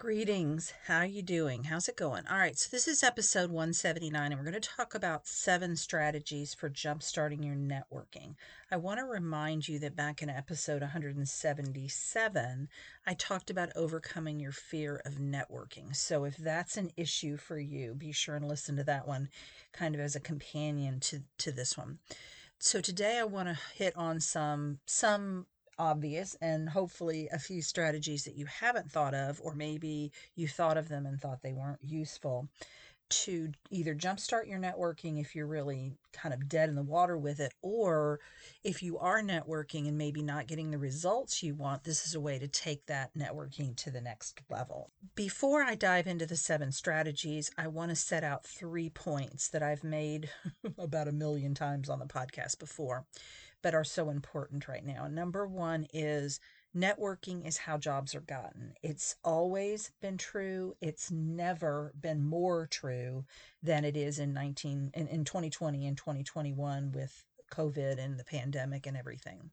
Greetings. How you doing? How's it going? All right, so this is episode 179 and we're going to talk about seven strategies for jumpstarting your networking. I want to remind you that back in episode 177, I talked about overcoming your fear of networking. So if that's an issue for you, be sure and listen to that one kind of as a companion to to this one. So today I want to hit on some some obvious and hopefully a few strategies that you haven't thought of, or maybe you thought of them and thought they weren't useful to either jumpstart your networking if you're really kind of dead in the water with it, or if you are networking and maybe not getting the results you want, this is a way to take that networking to the next level. Before I dive into the seven strategies, I want to set out three points that I've made about a million times on the podcast before but are so important right now. Number one is networking is how jobs are gotten. It's always been true. It's never been more true than it is in 19 in, in 2020 and 2021 with COVID and the pandemic and everything.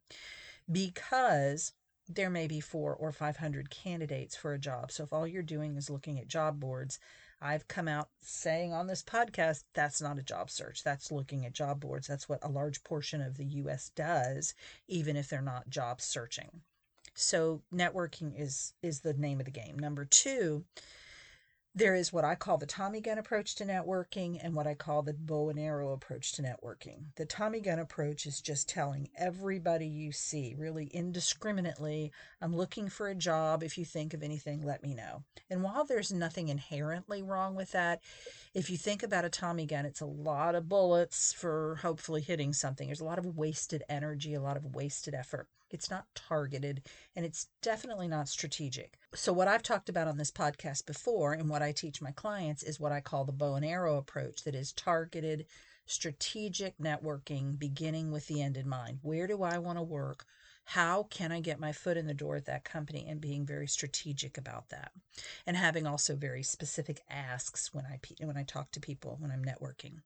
Because there may be four or 500 candidates for a job. So if all you're doing is looking at job boards, I've come out saying on this podcast that's not a job search. That's looking at job boards. That's what a large portion of the US does, even if they're not job searching. So networking is is the name of the game. Number two, there is what I call the Tommy gun approach to networking and what I call the bow and arrow approach to networking. The Tommy gun approach is just telling everybody you see, really indiscriminately, I'm looking for a job. If you think of anything, let me know. And while there's nothing inherently wrong with that, if you think about a Tommy gun, it's a lot of bullets for hopefully hitting something. There's a lot of wasted energy, a lot of wasted effort. It's not targeted and it's definitely not strategic. So, what I've talked about on this podcast before and what I teach my clients is what I call the bow and arrow approach that is targeted, strategic networking, beginning with the end in mind. Where do I want to work? How can I get my foot in the door at that company and being very strategic about that and having also very specific asks when I when I talk to people when I'm networking.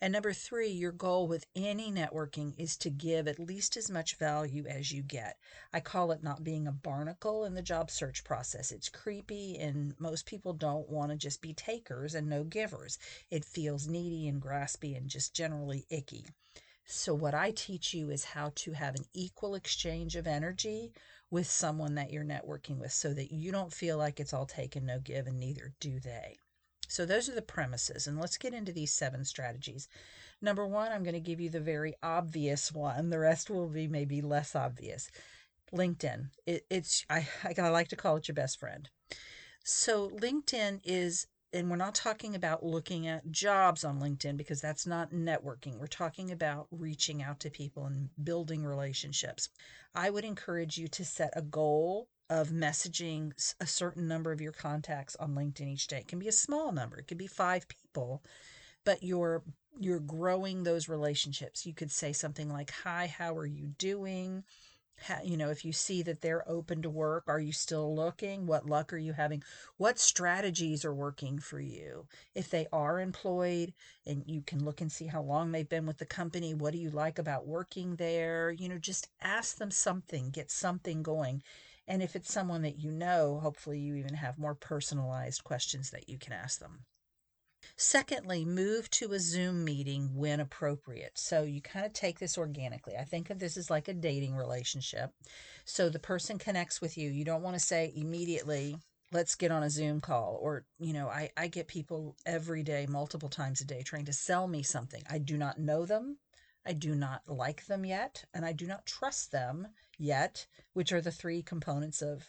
And number 3, your goal with any networking is to give at least as much value as you get. I call it not being a barnacle in the job search process. It's creepy and most people don't want to just be takers and no givers. It feels needy and graspy and just generally icky. So, what I teach you is how to have an equal exchange of energy with someone that you're networking with so that you don't feel like it's all take and no give, and neither do they. So, those are the premises. And let's get into these seven strategies. Number one, I'm going to give you the very obvious one, the rest will be maybe less obvious. LinkedIn. It, it's, I, I like to call it your best friend. So, LinkedIn is and we're not talking about looking at jobs on LinkedIn because that's not networking. We're talking about reaching out to people and building relationships. I would encourage you to set a goal of messaging a certain number of your contacts on LinkedIn each day. It can be a small number, it could be 5 people, but you're you're growing those relationships. You could say something like, "Hi, how are you doing?" You know if you see that they're open to work are you still looking? What luck are you having? What strategies are working for you? If they are employed and you can look and see how long they've been with the company what do you like about working there? You know just ask them something get something going. And if it's someone that you know hopefully you even have more personalized questions that you can ask them Secondly, move to a Zoom meeting when appropriate. So you kind of take this organically. I think of this as like a dating relationship. So the person connects with you. You don't want to say immediately, let's get on a Zoom call. Or, you know, I, I get people every day, multiple times a day, trying to sell me something. I do not know them. I do not like them yet, and I do not trust them yet, which are the three components of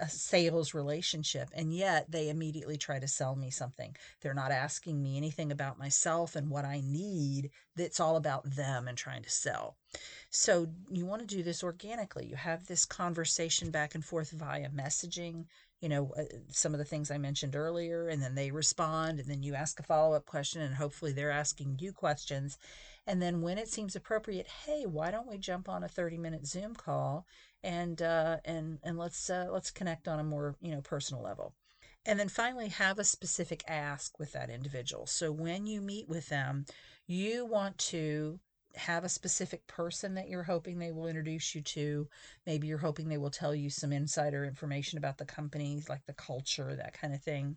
a sales relationship and yet they immediately try to sell me something. They're not asking me anything about myself and what i need it's all about them and trying to sell. So you want to do this organically. You have this conversation back and forth via messaging you know uh, some of the things i mentioned earlier and then they respond and then you ask a follow-up question and hopefully they're asking you questions and then when it seems appropriate hey why don't we jump on a 30 minute zoom call and uh, and and let's uh, let's connect on a more you know personal level and then finally have a specific ask with that individual so when you meet with them you want to have a specific person that you're hoping they will introduce you to. Maybe you're hoping they will tell you some insider information about the company, like the culture, that kind of thing.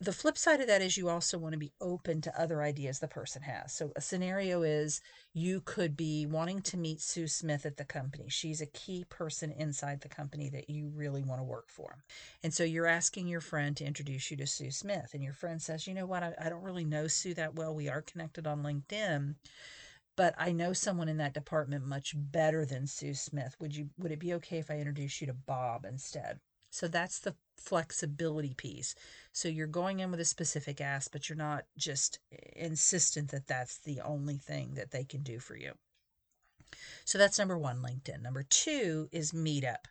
The flip side of that is you also want to be open to other ideas the person has. So, a scenario is you could be wanting to meet Sue Smith at the company. She's a key person inside the company that you really want to work for. And so, you're asking your friend to introduce you to Sue Smith. And your friend says, You know what? I, I don't really know Sue that well. We are connected on LinkedIn but I know someone in that department much better than Sue Smith. Would you would it be okay if I introduce you to Bob instead? So that's the flexibility piece. So you're going in with a specific ask, but you're not just eh, insistent that that's the only thing that they can do for you. So that's number one, LinkedIn. Number two is Meetup.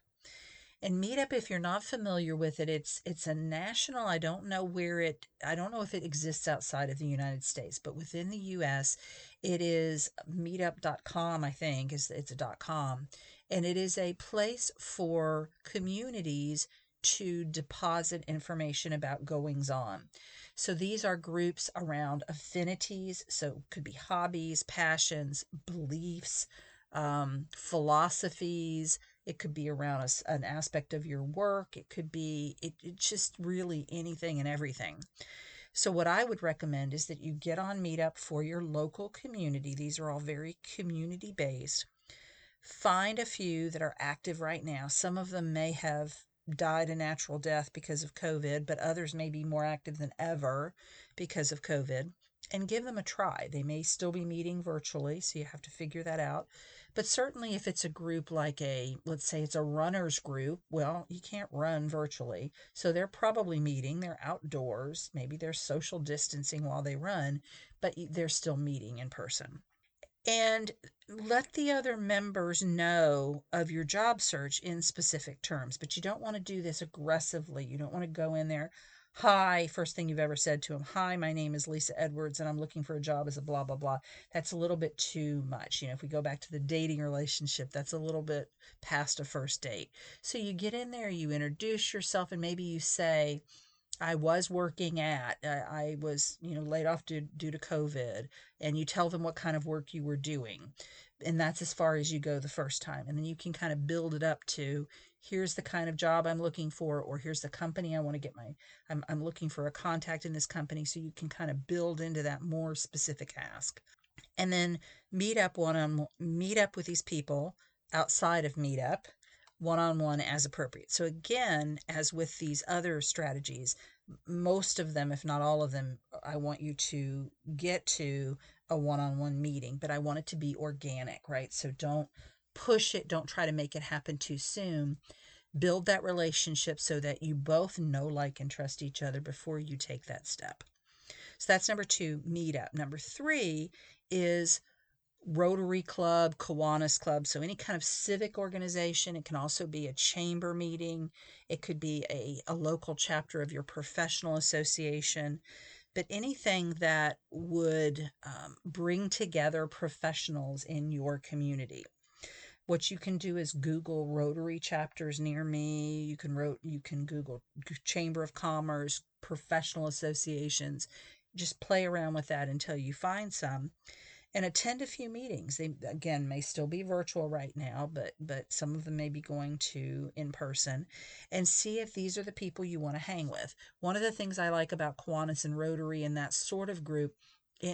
And Meetup, if you're not familiar with it, it's it's a national. I don't know where it. I don't know if it exists outside of the United States, but within the U.S., it is Meetup.com. I think is it's a .com, and it is a place for communities to deposit information about goings on. So these are groups around affinities, so it could be hobbies, passions, beliefs, um, philosophies. It could be around a, an aspect of your work. It could be it, it's just really anything and everything. So what I would recommend is that you get on Meetup for your local community. These are all very community based. Find a few that are active right now. Some of them may have died a natural death because of COVID, but others may be more active than ever because of COVID and give them a try. They may still be meeting virtually, so you have to figure that out. But certainly, if it's a group like a, let's say it's a runner's group, well, you can't run virtually. So they're probably meeting, they're outdoors, maybe they're social distancing while they run, but they're still meeting in person. And let the other members know of your job search in specific terms, but you don't want to do this aggressively. You don't want to go in there, Hi, first thing you've ever said to him. Hi, my name is Lisa Edwards and I'm looking for a job as a blah, blah, blah. That's a little bit too much. You know, if we go back to the dating relationship, that's a little bit past a first date. So you get in there, you introduce yourself, and maybe you say, I was working at, uh, I was, you know, laid off due, due to COVID, and you tell them what kind of work you were doing. And that's as far as you go the first time. And then you can kind of build it up to here's the kind of job I'm looking for, or here's the company I want to get my, I'm, I'm looking for a contact in this company. So you can kind of build into that more specific ask. And then meet up one on, meet up with these people outside of Meetup one on one as appropriate. So, again, as with these other strategies, most of them, if not all of them, I want you to get to a one on one meeting, but I want it to be organic, right? So, don't push it, don't try to make it happen too soon. Build that relationship so that you both know, like, and trust each other before you take that step. So, that's number two, meet up. Number three is Rotary Club, Kiwanis Club, so any kind of civic organization. It can also be a chamber meeting, it could be a, a local chapter of your professional association, but anything that would um, bring together professionals in your community. What you can do is Google Rotary chapters near me. You can wrote you can Google Chamber of Commerce, professional associations. Just play around with that until you find some and attend a few meetings. They again may still be virtual right now, but but some of them may be going to in person, and see if these are the people you want to hang with. One of the things I like about Kiwanis and Rotary and that sort of group,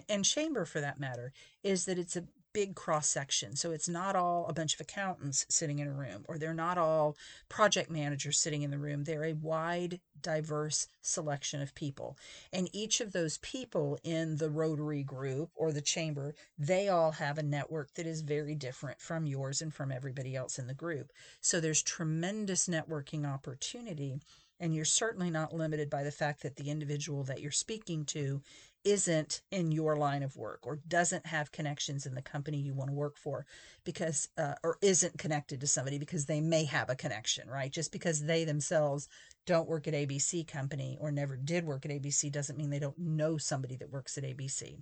and Chamber for that matter, is that it's a big cross section. So it's not all a bunch of accountants sitting in a room, or they're not all project managers sitting in the room. They're a wide, diverse selection of people. And each of those people in the Rotary group or the chamber, they all have a network that is very different from yours and from everybody else in the group. So there's tremendous networking opportunity. And you're certainly not limited by the fact that the individual that you're speaking to isn't in your line of work or doesn't have connections in the company you want to work for because uh, or isn't connected to somebody because they may have a connection right? Just because they themselves don't work at abc company or never did work at abc doesn't mean they don't know somebody that works at abc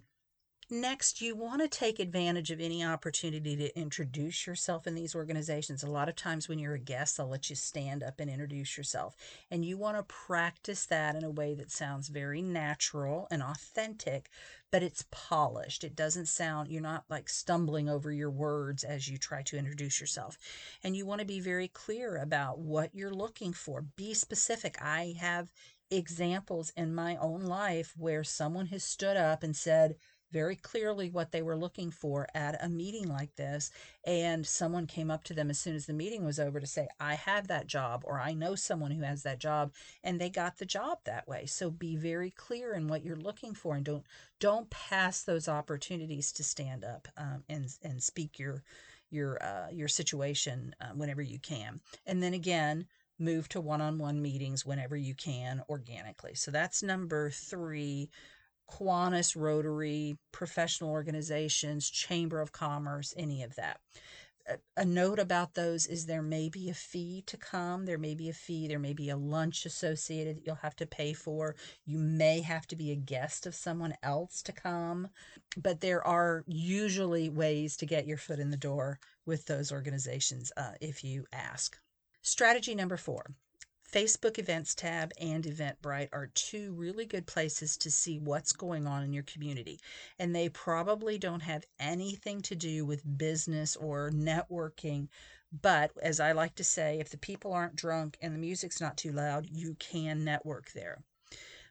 Next, you want to take advantage of any opportunity to introduce yourself in these organizations. A lot of times, when you're a guest, they'll let you stand up and introduce yourself. And you want to practice that in a way that sounds very natural and authentic, but it's polished. It doesn't sound, you're not like stumbling over your words as you try to introduce yourself. And you want to be very clear about what you're looking for. Be specific. I have examples in my own life where someone has stood up and said, very clearly what they were looking for at a meeting like this. And someone came up to them as soon as the meeting was over to say, I have that job, or I know someone who has that job, and they got the job that way. So be very clear in what you're looking for and don't don't pass those opportunities to stand up um, and and speak your your uh, your situation uh, whenever you can. And then again, move to one-on-one meetings whenever you can organically. So that's number 3 Kiwanis, Rotary, professional organizations, Chamber of Commerce, any of that. A note about those is there may be a fee to come. There may be a fee. There may be a lunch associated that you'll have to pay for. You may have to be a guest of someone else to come. But there are usually ways to get your foot in the door with those organizations uh, if you ask. Strategy number four Facebook Events tab and Eventbrite are two really good places to see what's going on in your community. And they probably don't have anything to do with business or networking. But as I like to say, if the people aren't drunk and the music's not too loud, you can network there.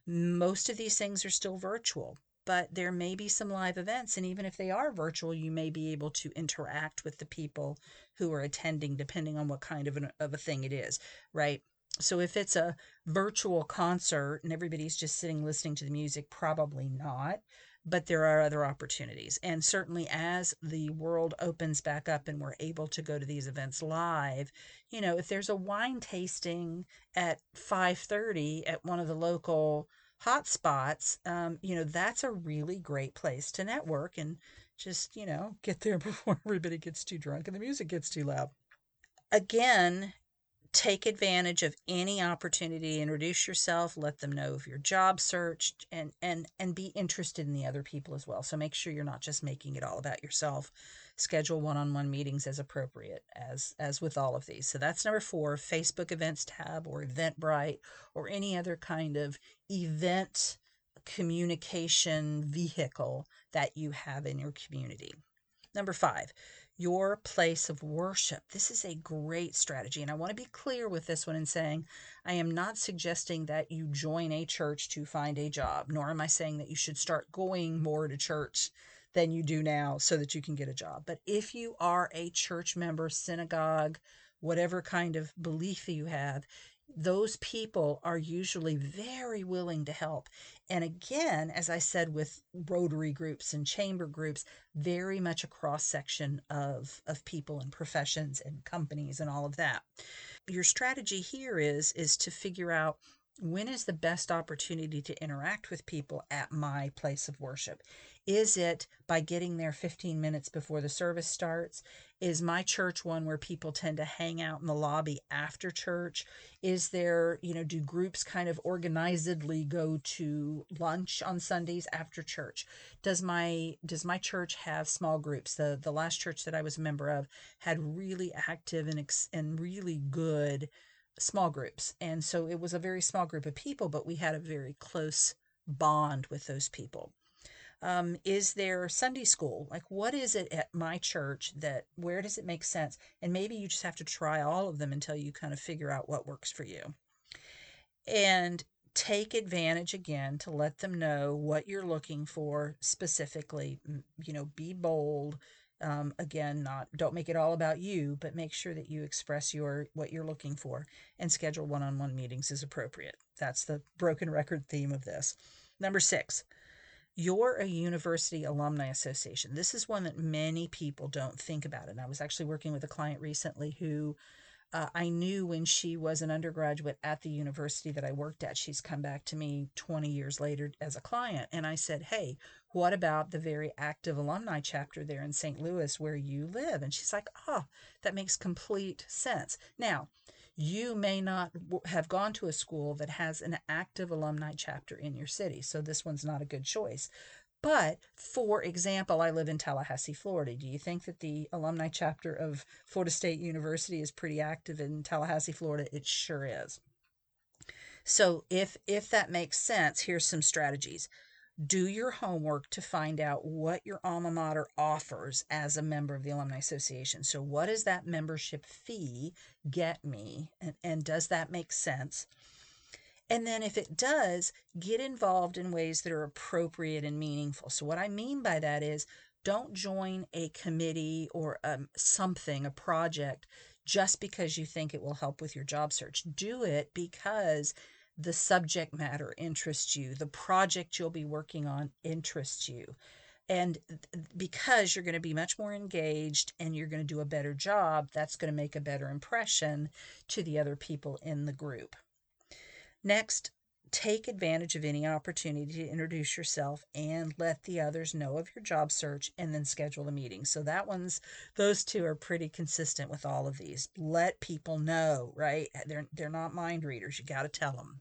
Most of these things are still virtual, but there may be some live events. And even if they are virtual, you may be able to interact with the people who are attending, depending on what kind of, an, of a thing it is, right? So if it's a virtual concert and everybody's just sitting listening to the music, probably not. But there are other opportunities. And certainly as the world opens back up and we're able to go to these events live, you know, if there's a wine tasting at 5:30 at one of the local hotspots, um, you know, that's a really great place to network and just, you know, get there before everybody gets too drunk and the music gets too loud. Again, take advantage of any opportunity to introduce yourself let them know of your job search and and and be interested in the other people as well. So make sure you're not just making it all about yourself. Schedule one-on-one meetings as appropriate as as with all of these. So that's number four facebook events tab or eventbrite or any other kind of event communication vehicle that you have in your community number five your place of worship. This is a great strategy. And I want to be clear with this one in saying I am not suggesting that you join a church to find a job, nor am I saying that you should start going more to church than you do now so that you can get a job. But if you are a church member, synagogue, whatever kind of belief you have, those people are usually very willing to help. And again, as I said with Rotary groups and chamber groups, very much a cross section of, of people and professions and companies and all of that. Your strategy here is is to figure out when is the best opportunity to interact with people at my place of worship? Is it by getting there 15 minutes before the service starts? Is my church one where people tend to hang out in the lobby after church? Is there, you know, do groups kind of organizedly go to lunch on Sundays after church? Does my does my church have small groups? The the last church that I was a member of had really active and ex- and really good small groups. And so it was a very small group of people, but we had a very close bond with those people. Um, is there Sunday school? Like, what is it at my church that where does it make sense? And maybe you just have to try all of them until you kind of figure out what works for you. And take advantage again to let them know what you're looking for specifically. You know, be bold, Um, again, not don't make it all about you, but make sure that you express your what you're looking for and schedule one-on-one meetings as appropriate. That's the broken record theme of this. Number six, you're a university alumni association. This is one that many people don't think about. And I was actually working with a client recently who uh, I knew when she was an undergraduate at the university that I worked at. She's come back to me 20 years later as a client. And I said, Hey, what about the very active alumni chapter there in St. Louis where you live? And she's like, Oh, that makes complete sense. Now, you may not have gone to a school that has an active alumni chapter in your city. So this one's not a good choice. But for example, I live in Tallahassee, Florida. Do you think that the alumni chapter of Florida State University is pretty active in Tallahassee, Florida? It sure is. So if if that makes sense, here's some strategies. Do your homework to find out what your alma mater offers as a member of the Alumni Association. So, what does that membership fee get me? And, and does that make sense? And then, if it does, get involved in ways that are appropriate and meaningful. So, what I mean by that is don't join a committee or um, something, a project, just because you think it will help with your job search. Do it because the subject matter interests you, the project you'll be working on interests you. And because you're going to be much more engaged and you're going to do a better job, that's going to make a better impression to the other people in the group. Next, take advantage of any opportunity to introduce yourself and let the others know of your job search and then schedule a meeting. So that one's those two are pretty consistent with all of these. Let people know, right? They're they're not mind readers. You got to tell them.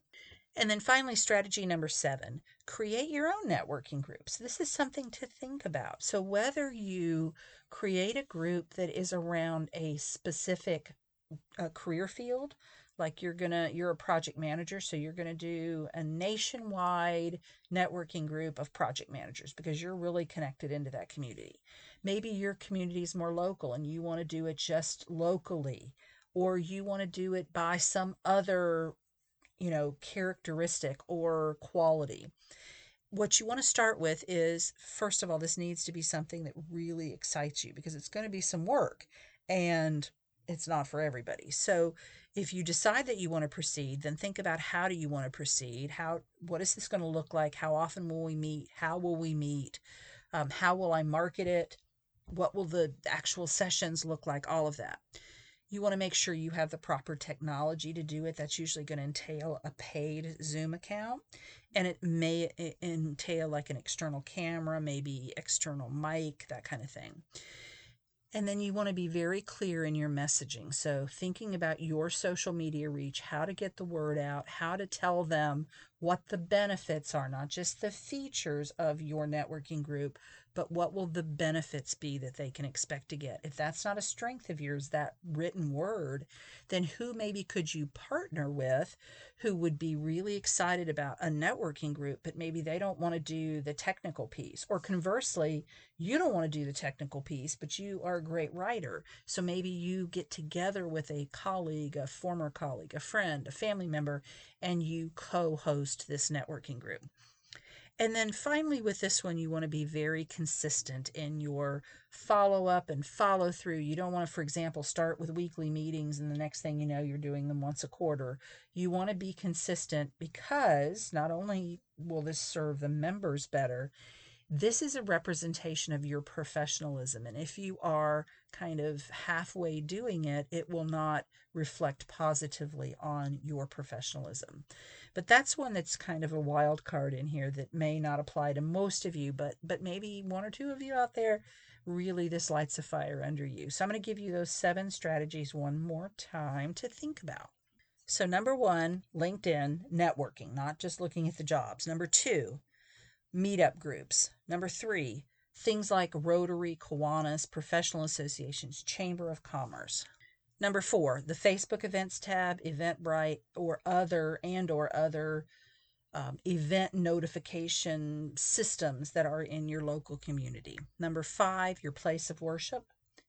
And then finally, strategy number seven create your own networking groups. This is something to think about. So, whether you create a group that is around a specific uh, career field like you're gonna you're a project manager so you're gonna do a nationwide networking group of project managers because you're really connected into that community maybe your community is more local and you want to do it just locally or you want to do it by some other you know characteristic or quality what you want to start with is first of all this needs to be something that really excites you because it's going to be some work and it's not for everybody. So if you decide that you want to proceed, then think about how do you want to proceed? How what is this going to look like? How often will we meet? How will we meet? Um, how will I market it? What will the actual sessions look like? All of that. You want to make sure you have the proper technology to do it. That's usually going to entail a paid Zoom account, and it may entail like an external camera, maybe external mic, that kind of thing. And then you want to be very clear in your messaging. So, thinking about your social media reach, how to get the word out, how to tell them what the benefits are, not just the features of your networking group, but what will the benefits be that they can expect to get? If that's not a strength of yours, that written word, then who maybe could you partner with who would be really excited about a networking group, but maybe they don't want to do the technical piece? Or conversely, you don't want to do the technical piece, but you are a great writer. So maybe you get together with a colleague, a former colleague, a friend, a family member, and you co host this networking group. And then finally, with this one, you want to be very consistent in your follow up and follow through. You don't want to, for example, start with weekly meetings and the next thing you know, you're doing them once a quarter. You want to be consistent because not only will this serve the members better, this is a representation of your professionalism. And if you are kind of halfway doing it, it will not reflect positively on your professionalism. But that's one that's kind of a wild card in here that may not apply to most of you, but but maybe one or two of you out there really this lights a fire under you. So I'm going to give you those seven strategies one more time to think about. So number 1, LinkedIn networking, not just looking at the jobs. Number 2, meetup groups. Number three, things like Rotary, Kiwanis, professional associations, Chamber of Commerce. Number four, the Facebook events tab, Eventbrite, or other and or other um, event notification systems that are in your local community. Number five, your place of worship.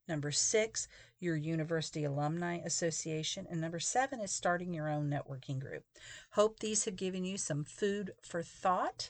Number six, your university alumni association. And number seven is starting your own networking group. Hope these have given you some food for thought